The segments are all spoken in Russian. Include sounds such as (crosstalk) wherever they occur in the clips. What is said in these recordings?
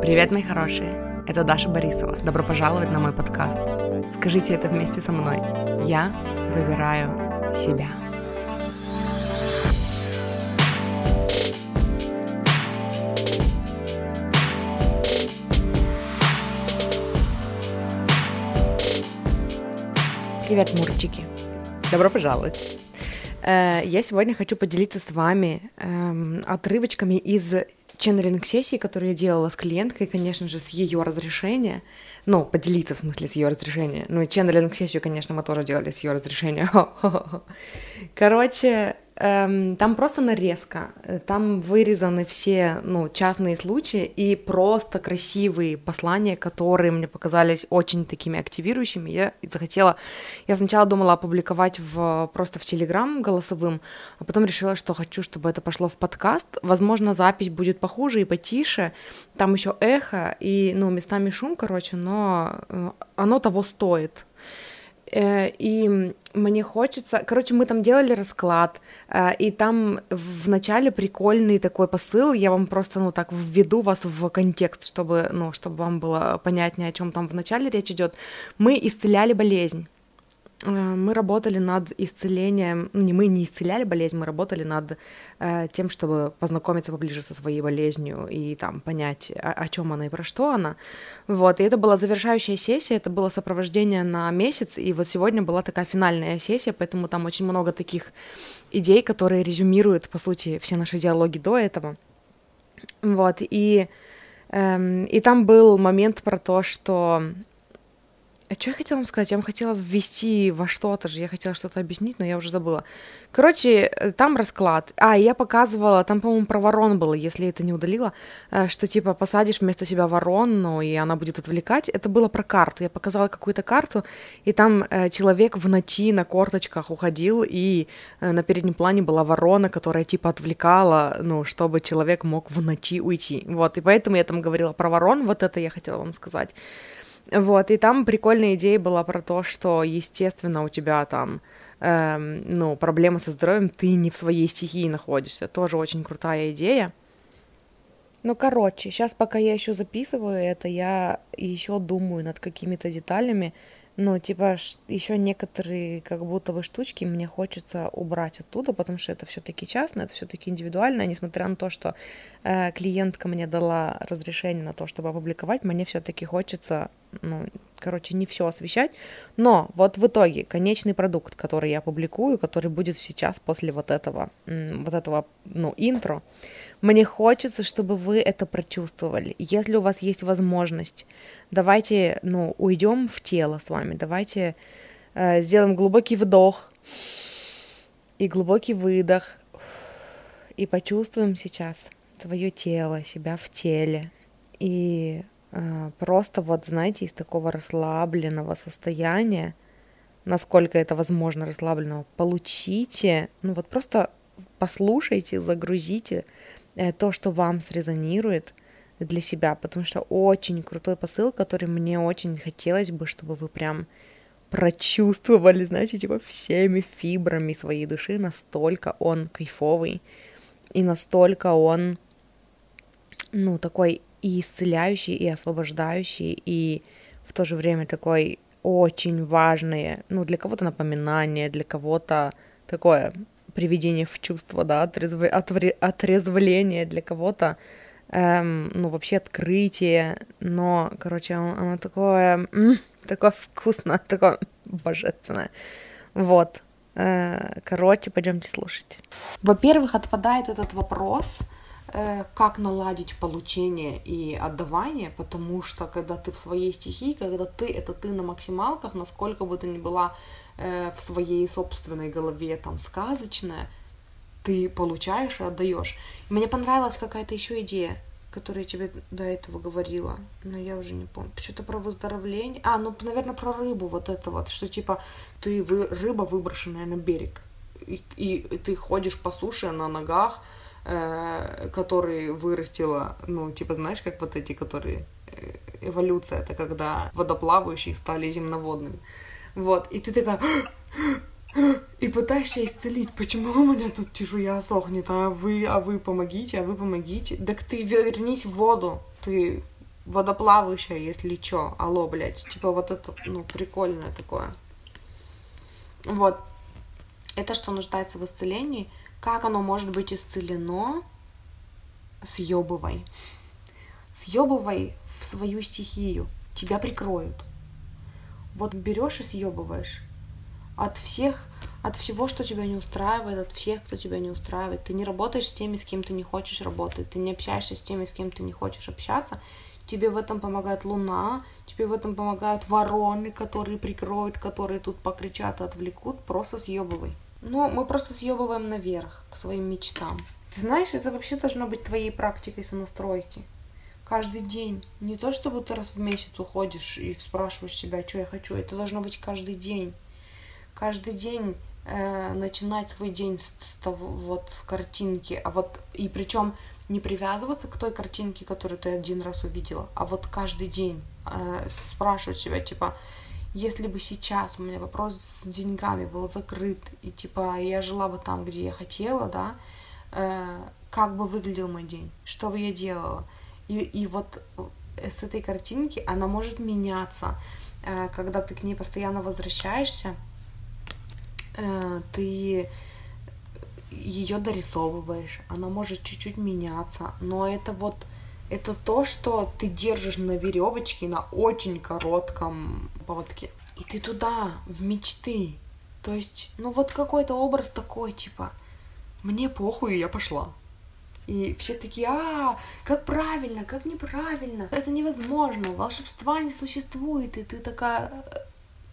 Привет, мои хорошие! Это Даша Борисова. Добро пожаловать на мой подкаст. Скажите это вместе со мной. Я выбираю себя. Привет, мурчики! Добро пожаловать! Э, я сегодня хочу поделиться с вами эм, отрывочками из ченнелинг-сессии, которую я делала с клиенткой, конечно же, с ее разрешения. Ну, поделиться, в смысле, с ее разрешения. Ну, и ченнелинг-сессию, конечно, мы тоже делали с ее разрешения. (laughs) Короче, Эм, там просто нарезка, там вырезаны все, ну, частные случаи и просто красивые послания, которые мне показались очень такими активирующими. Я захотела, я сначала думала опубликовать в, просто в Телеграм голосовым, а потом решила, что хочу, чтобы это пошло в подкаст. Возможно, запись будет похуже и потише, там еще эхо и, ну, местами шум, короче, но э, оно того стоит. Э, и мне хочется, короче, мы там делали расклад, э, и там в начале прикольный такой посыл, я вам просто, ну, так введу вас в контекст, чтобы, ну, чтобы вам было понятнее, о чем там в начале речь идет. Мы исцеляли болезнь. Э, мы работали над исцелением, ну не мы не исцеляли болезнь, мы работали над э, тем, чтобы познакомиться поближе со своей болезнью и там понять, о, о чем она и про что она. Вот, и это была завершающая сессия, это было сопровождение на месяц, и вот сегодня была такая финальная сессия, поэтому там очень много таких идей, которые резюмируют, по сути, все наши диалоги до этого. Вот, и, эм, и там был момент про то, что а что я хотела вам сказать? Я вам хотела ввести во что-то же, я хотела что-то объяснить, но я уже забыла. Короче, э, там расклад. А, я показывала, там, по-моему, про ворон было, если это не удалила, э, что, типа, посадишь вместо себя ворону, и она будет отвлекать. Это было про карту. Я показала какую-то карту, и там э, человек в ночи на корточках уходил, и на переднем плане была ворона, которая, типа, отвлекала, ну, чтобы человек мог в ночи уйти. Вот, и поэтому я там говорила про ворон, вот это я хотела вам сказать. Вот, и там прикольная идея была про то, что, естественно, у тебя там, эм, ну, проблемы со здоровьем, ты не в своей стихии находишься. Тоже очень крутая идея. Ну, короче, сейчас, пока я еще записываю это, я еще думаю над какими-то деталями, ну, типа, еще некоторые как будто бы штучки мне хочется убрать оттуда, потому что это все-таки частно, это все-таки индивидуально, несмотря на то, что э, клиентка мне дала разрешение на то, чтобы опубликовать, мне все-таки хочется, ну, короче, не все освещать. Но вот в итоге конечный продукт, который я публикую, который будет сейчас после вот этого, вот этого, ну, интро, мне хочется, чтобы вы это прочувствовали. Если у вас есть возможность, давайте, ну, уйдем в тело с вами, давайте э, сделаем глубокий вдох и глубокий выдох и почувствуем сейчас свое тело, себя в теле и просто вот, знаете, из такого расслабленного состояния, насколько это возможно расслабленного, получите, ну вот просто послушайте, загрузите Э, то, что вам срезонирует для себя, потому что очень крутой посыл, который мне очень хотелось бы, чтобы вы прям прочувствовали, знаете, типа всеми фибрами своей души, настолько он кайфовый, и настолько он, ну, такой и исцеляющий, и освобождающий, и в то же время такой очень важное, ну, для кого-то напоминание, для кого-то такое приведение в чувство, да, отрезв... отвре... отрезвление для кого-то, эм, ну, вообще открытие, но, короче, оно, такое, такое вкусное, (laughs) такое божественное. Вот. Э, короче, пойдемте слушать. Во-первых, отпадает этот вопрос, как наладить получение и отдавание, потому что когда ты в своей стихии, когда ты это ты на максималках, насколько бы ты ни была э, в своей собственной голове там сказочное, ты получаешь и отдаешь. мне понравилась какая-то еще идея, которую я тебе до этого говорила, но я уже не помню. Что-то про выздоровление. А, ну, наверное, про рыбу вот это вот, что типа ты вы, рыба выброшенная на берег, и, и ты ходишь по суше на ногах, э, которые вырастила, ну, типа, знаешь, как вот эти, которые э, эволюция, это когда водоплавающие стали земноводными. Вот, и ты такая... И пытаешься исцелить. Почему у меня тут чешуя сохнет? А вы, а вы помогите, а вы помогите. Так ты вернись в воду. Ты водоплавающая, если чё, алло, блядь, типа вот это, ну, прикольное такое. Вот, это что нуждается в исцелении, как оно может быть исцелено, съебывай. Съебывай в свою стихию, тебя прикроют. Вот берешь и съебываешь от всех, от всего, что тебя не устраивает, от всех, кто тебя не устраивает. Ты не работаешь с теми, с кем ты не хочешь работать, ты не общаешься с теми, с кем ты не хочешь общаться. Тебе в этом помогает луна, тебе в этом помогают вороны, которые прикроют, которые тут покричат и отвлекут. Просто съебывай. Ну, мы просто съебываем наверх к своим мечтам. Ты знаешь, это вообще должно быть твоей практикой сонастройки. Каждый день. Не то, чтобы ты раз в месяц уходишь и спрашиваешь себя, что я хочу. Это должно быть каждый день каждый день э, начинать свой день с, с того вот с картинки, а вот и причем не привязываться к той картинке, которую ты один раз увидела, а вот каждый день э, спрашивать себя, типа, если бы сейчас у меня вопрос с деньгами был закрыт, и типа я жила бы там, где я хотела, да, э, как бы выглядел мой день, что бы я делала. И, и вот э, с этой картинки она может меняться, э, когда ты к ней постоянно возвращаешься, Э, ты ее дорисовываешь, она может чуть-чуть меняться, но это вот это то, что ты держишь на веревочке на очень коротком поводке. И ты туда, в мечты. То есть, ну вот какой-то образ такой, типа, мне похуй, я пошла. И все такие, а, как правильно, как неправильно, это невозможно, волшебства не существует, и ты такая,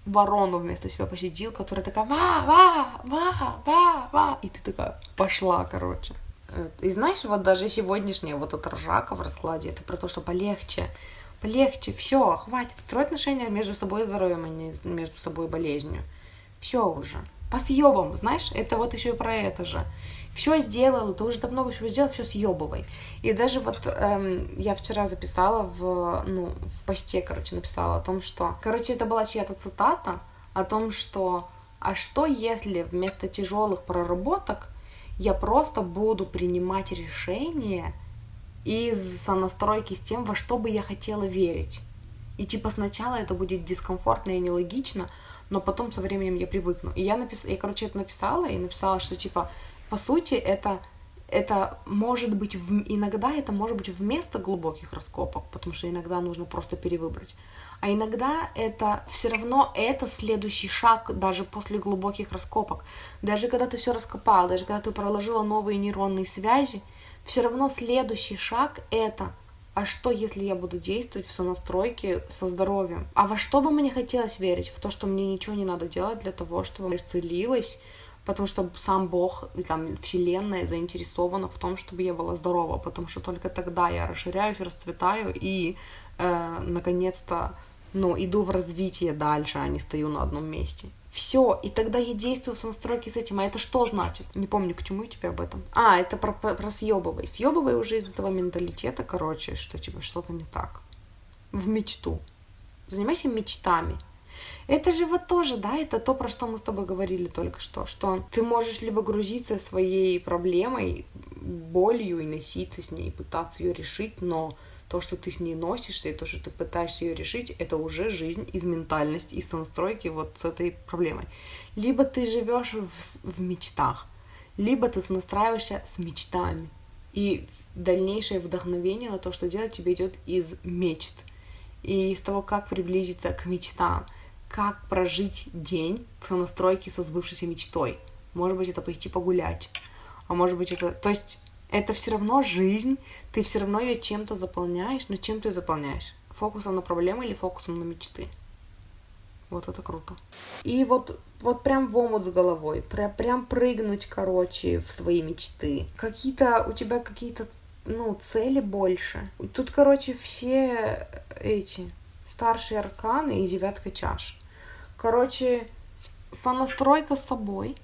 ворону вместо себя посетил, которая такая ва, ва, ва, ва, ва, и ты такая пошла, короче. Э, и знаешь, вот даже сегодняшняя вот эта ржака в раскладе, это про то, что полегче, полегче, все, хватит строить отношения между собой и здоровьем, а не между собой и болезнью. Все уже. По съебам, знаешь, это вот еще и про это же все сделала, ты уже так много сделал, все съебывай. И даже вот эм, я вчера записала в, ну, в посте, короче, написала о том, что, короче, это была чья-то цитата о том, что, а что если вместо тяжелых проработок я просто буду принимать решения из сонастройки с тем, во что бы я хотела верить. И типа сначала это будет дискомфортно и нелогично, но потом со временем я привыкну. И я написала, я, короче, это написала и написала, что типа по сути, это, это может быть, в, иногда это может быть вместо глубоких раскопок, потому что иногда нужно просто перевыбрать. А иногда это все равно это следующий шаг даже после глубоких раскопок. Даже когда ты все раскопал, даже когда ты проложила новые нейронные связи, все равно следующий шаг это а что, если я буду действовать в сонастройке со здоровьем? А во что бы мне хотелось верить? В то, что мне ничего не надо делать для того, чтобы исцелилась, потому что сам Бог там Вселенная заинтересована в том, чтобы я была здорова, потому что только тогда я расширяюсь, расцветаю и э, наконец-то ну, иду в развитие дальше, а не стою на одном месте. Все, и тогда я действую в самостройке с этим. А это что значит? Не помню, к чему я тебе об этом. А, это про, про, про съебывай. Съебывай уже из этого менталитета, короче, что типа что-то не так. В мечту. Занимайся мечтами. Это же вот тоже, да, это то, про что мы с тобой говорили только что, что ты можешь либо грузиться своей проблемой, болью и носиться с ней, пытаться ее решить, но то, что ты с ней носишься, и то, что ты пытаешься ее решить, это уже жизнь из ментальности, из настройки вот с этой проблемой. Либо ты живешь в, в мечтах, либо ты настраиваешься с мечтами. И дальнейшее вдохновение на то, что делать, тебе идет из мечт. И из того, как приблизиться к мечтам как прожить день в сонастройке со сбывшейся мечтой. Может быть, это пойти погулять. А может быть, это... То есть, это все равно жизнь, ты все равно ее чем-то заполняешь, но чем ты заполняешь? Фокусом на проблемы или фокусом на мечты? Вот это круто. И вот, вот прям в омут с головой, прям, прям прыгнуть, короче, в свои мечты. Какие-то, у тебя какие-то, ну, цели больше. Тут, короче, все эти старшие арканы и девятка чаш. Короче, сонастройка с собой,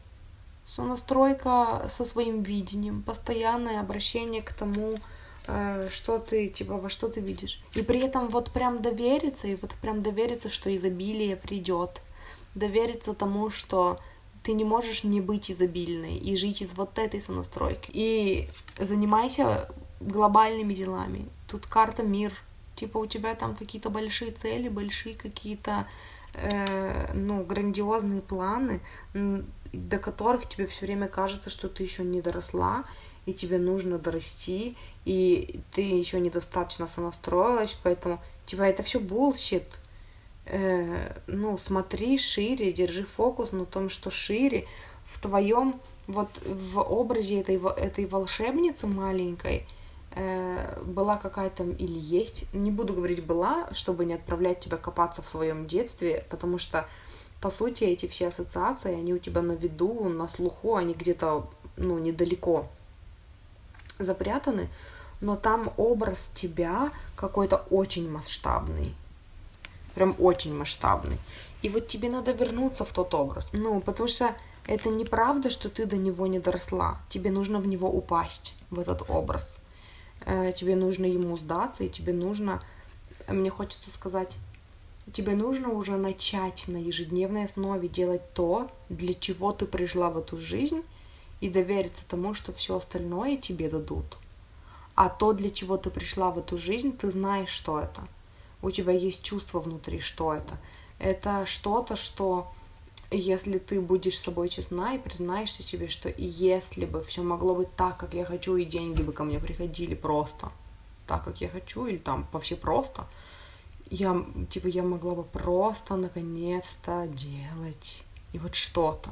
сонастройка со своим видением, постоянное обращение к тому, э, что ты, типа, во что ты видишь. И при этом вот прям довериться, и вот прям довериться, что изобилие придет. Довериться тому, что ты не можешь не быть изобильной и жить из вот этой сонастройки. И занимайся глобальными делами. Тут карта мир Типа у тебя там какие-то большие цели, большие какие-то, э, ну, грандиозные планы, до которых тебе все время кажется, что ты еще не доросла, и тебе нужно дорасти, и ты еще недостаточно сонастроилась, поэтому, типа, это все bullshit. Э, ну, смотри шире, держи фокус на том, что шире, в твоем, вот в образе этой, этой волшебницы маленькой, была какая-то или есть, не буду говорить была, чтобы не отправлять тебя копаться в своем детстве, потому что, по сути, эти все ассоциации, они у тебя на виду, на слуху, они где-то, ну, недалеко запрятаны, но там образ тебя какой-то очень масштабный. Прям очень масштабный. И вот тебе надо вернуться в тот образ. Ну, потому что это неправда, что ты до него не доросла. Тебе нужно в него упасть, в этот образ. Э, тебе нужно ему сдаться, и тебе нужно, мне хочется сказать, тебе нужно уже начать на ежедневной основе делать то, для чего ты пришла в эту жизнь, и довериться тому, что все остальное тебе дадут. А то, для чего ты пришла в эту жизнь, ты знаешь, что это. У тебя есть чувство внутри, что это. Это что-то, что если ты будешь с собой честна и признаешься себе, что если бы все могло быть так, как я хочу, и деньги бы ко мне приходили просто так, как я хочу, или там вообще просто, я, типа, я могла бы просто наконец-то делать и вот что-то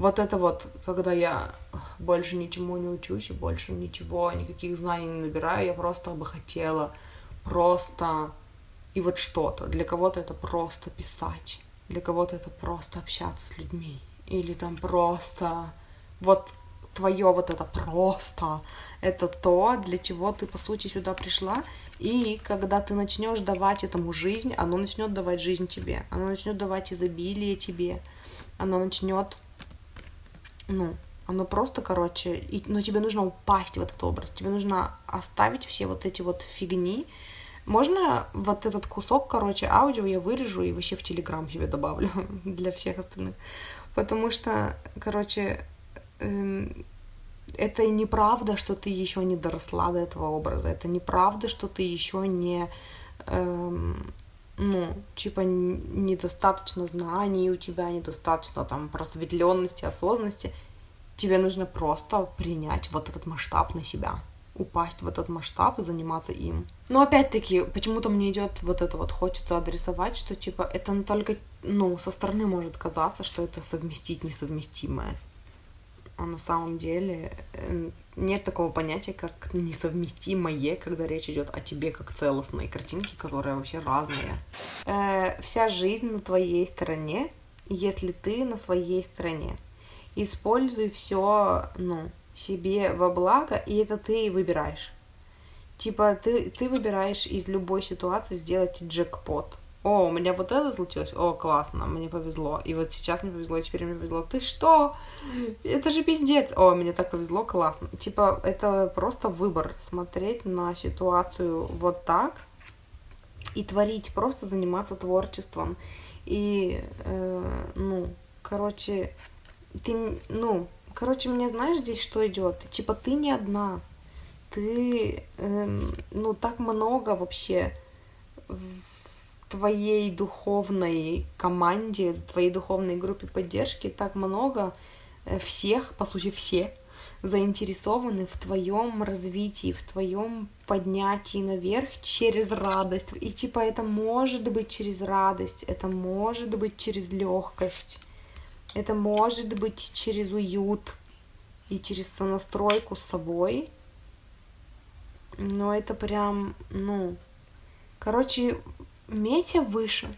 вот это вот, когда я больше ничему не учусь и больше ничего, никаких знаний не набираю, я просто бы хотела просто и вот что-то. Для кого-то это просто писать, для кого-то это просто общаться с людьми, или там просто вот твое вот это просто, это то, для чего ты, по сути, сюда пришла, и когда ты начнешь давать этому жизнь, оно начнет давать жизнь тебе, оно начнет давать изобилие тебе, оно начнет ну, оно просто, короче, и, но тебе нужно упасть в этот образ, тебе нужно оставить все вот эти вот фигни. Можно вот этот кусок, короче, аудио я вырежу и вообще в Телеграм себе добавлю (laughs) для всех остальных. Потому что, короче, эм, это неправда, что ты еще не доросла до этого образа. Это неправда, что ты еще не, эм, ну, типа, недостаточно знаний у тебя, недостаточно там просветленности, осознанности, тебе нужно просто принять вот этот масштаб на себя упасть в этот масштаб и заниматься им. Но опять-таки, почему-то мне идет вот это вот, хочется адресовать, что типа это только, ну, со стороны может казаться, что это совместить несовместимое. А на самом деле э, нет такого понятия, как несовместимое, когда речь идет о тебе как целостной картинке, которая вообще разная. Э, вся жизнь на твоей стороне, если ты на своей стороне. Используй все, ну, себе во благо, и это ты выбираешь. Типа, ты, ты выбираешь из любой ситуации сделать джекпот о, у меня вот это случилось, о, классно, мне повезло, и вот сейчас мне повезло, и теперь мне повезло, ты что? Это же пиздец, о, мне так повезло, классно. Типа, это просто выбор, смотреть на ситуацию вот так и творить, просто заниматься творчеством. И, э, ну, короче, ты, ну, короче, мне знаешь здесь, что идет? Типа, ты не одна, ты, э, ну, так много вообще твоей духовной команде, твоей духовной группе поддержки так много э, всех, по сути, все заинтересованы в твоем развитии, в твоем поднятии наверх через радость. И типа это может быть через радость, это может быть через легкость, это может быть через уют и через сонастройку с собой. Но это прям, ну, короче, Метя выше.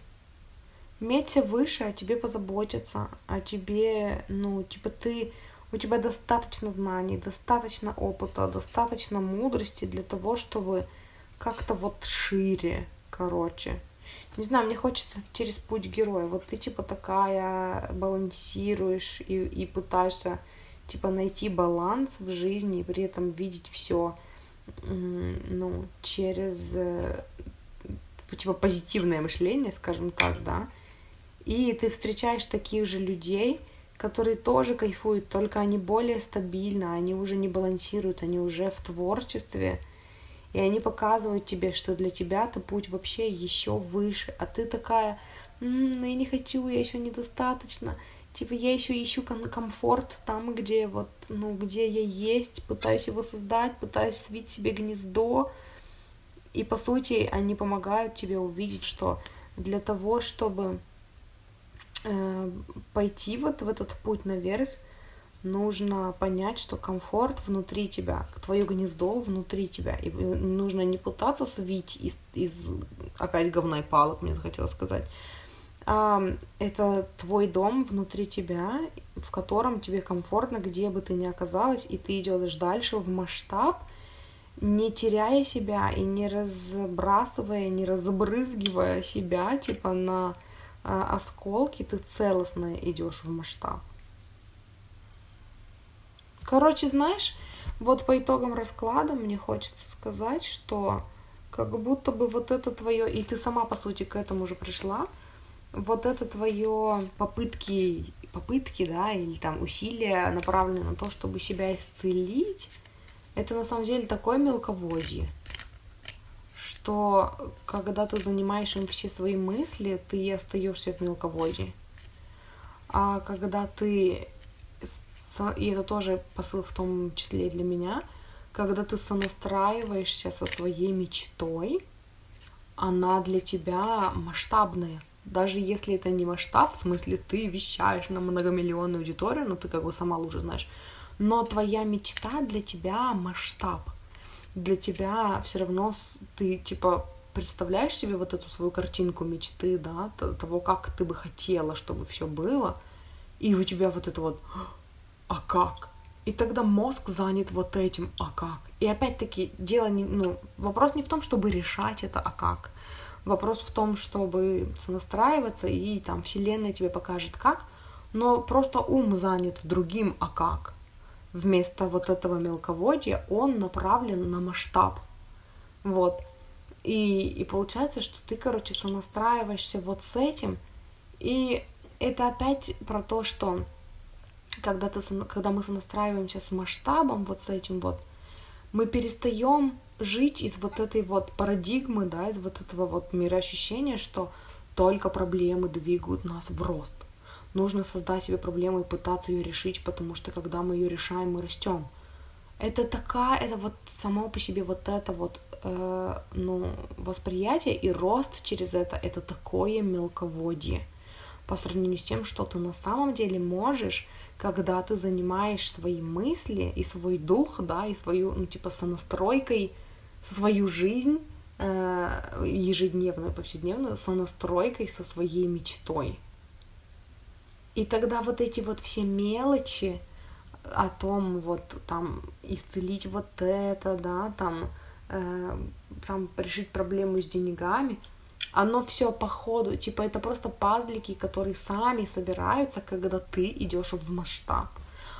Метя выше, о тебе позаботятся, о тебе, ну, типа ты, у тебя достаточно знаний, достаточно опыта, достаточно мудрости для того, чтобы как-то вот шире, короче. Не знаю, мне хочется через путь героя. Вот ты типа такая балансируешь и, и пытаешься типа найти баланс в жизни и при этом видеть все ну, через э, типа позитивное мышление, скажем так, да, и ты встречаешь таких же людей, которые тоже кайфуют, только они более стабильно, они уже не балансируют, они уже в творчестве, и они показывают тебе, что для тебя-то путь вообще еще выше, а ты такая, ну я не хочу, я еще недостаточно, типа я еще ищу ком- комфорт там, где вот, ну, где я есть, пытаюсь его создать, пытаюсь свить себе гнездо, и по сути они помогают тебе увидеть, что для того, чтобы э, пойти вот в этот путь наверх, нужно понять, что комфорт внутри тебя, твое гнездо внутри тебя. И нужно не пытаться свить из, из опять говна палок, мне захотелось сказать. А, это твой дом внутри тебя, в котором тебе комфортно, где бы ты ни оказалась, и ты идешь дальше в масштаб, не теряя себя и не разбрасывая, не разбрызгивая себя, типа на а, осколки, ты целостно идешь в масштаб. Короче, знаешь, вот по итогам расклада мне хочется сказать, что как будто бы вот это твое, и ты сама, по сути, к этому уже пришла, вот это твое попытки, попытки, да, или там усилия, направленные на то, чтобы себя исцелить, это на самом деле такое мелководье, что когда ты занимаешь им все свои мысли, ты остаешься в мелководье. А когда ты и это тоже посыл в том числе и для меня, когда ты сонастраиваешься со своей мечтой, она для тебя масштабная. Даже если это не масштаб, в смысле ты вещаешь на многомиллионную аудиторию, ну ты как бы сама лучше знаешь, но твоя мечта для тебя масштаб. Для тебя все равно ты типа представляешь себе вот эту свою картинку мечты, да, того, как ты бы хотела, чтобы все было, и у тебя вот это вот а как? И тогда мозг занят вот этим, а как? И опять-таки дело не, ну, вопрос не в том, чтобы решать это, а как. Вопрос в том, чтобы сонастраиваться, и там вселенная тебе покажет как, но просто ум занят другим, а как. Вместо вот этого мелководья он направлен на масштаб. Вот. И, и получается, что ты, короче, сонастраиваешься вот с этим, и это опять про то, что когда, ты, когда мы сонастраиваемся с масштабом, вот с этим вот, мы перестаем жить из вот этой вот парадигмы, да, из вот этого вот мироощущения, что только проблемы двигают нас в рост. Нужно создать себе проблему и пытаться ее решить, потому что когда мы ее решаем, мы растем. Это такая, это вот само по себе вот это вот, э, ну, восприятие и рост через это, это такое мелководье по сравнению с тем, что ты на самом деле можешь когда ты занимаешь свои мысли и свой дух, да, и свою, ну, типа, сонастройкой, свою жизнь э, ежедневную, повседневную, сонастройкой со своей мечтой. И тогда вот эти вот все мелочи о том, вот там исцелить вот это, да, там, э, там решить проблему с деньгами, оно все по ходу, типа это просто пазлики, которые сами собираются, когда ты идешь в масштаб.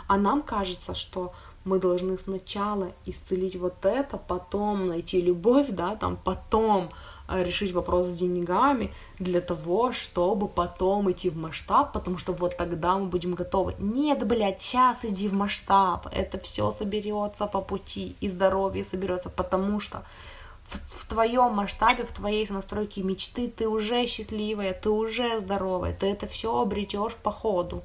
А нам кажется, что мы должны сначала исцелить вот это, потом найти любовь, да, там, потом э, решить вопрос с деньгами для того, чтобы потом идти в масштаб, потому что вот тогда мы будем готовы. Нет, блядь, сейчас иди в масштаб, это все соберется по пути, и здоровье соберется, потому что в, в твоем масштабе, в твоей настройке мечты ты уже счастливая, ты уже здоровая, ты это все обретешь по ходу.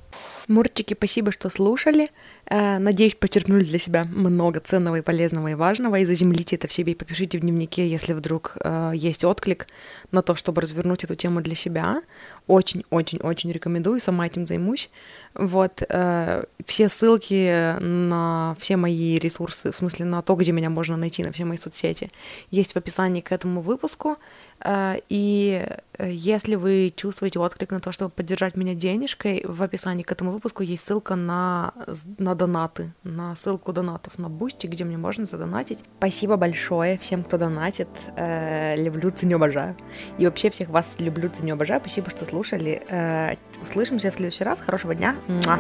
Мурчики, спасибо, что слушали. Э, надеюсь, почерпнули для себя много ценного и полезного и важного, и заземлите это в себе, и попишите в дневнике, если вдруг э, есть отклик на то, чтобы развернуть эту тему для себя. Очень-очень-очень рекомендую, сама этим займусь. Вот, э, все ссылки на все мои ресурсы, в смысле на то, где меня можно найти, на все мои соцсети, есть в описании к этому выпуску. Э, и э, если вы чувствуете отклик на то, чтобы поддержать меня денежкой, в описании к этому выпуску есть ссылка на, на донаты, на ссылку донатов на Boosty, где мне можно задонатить. Спасибо большое всем, кто донатит. Э, люблю, ценю, обожаю. И вообще всех вас люблю, ценю, обожаю. Спасибо, что слушали. Услышимся в следующий раз. Хорошего дня. Муа.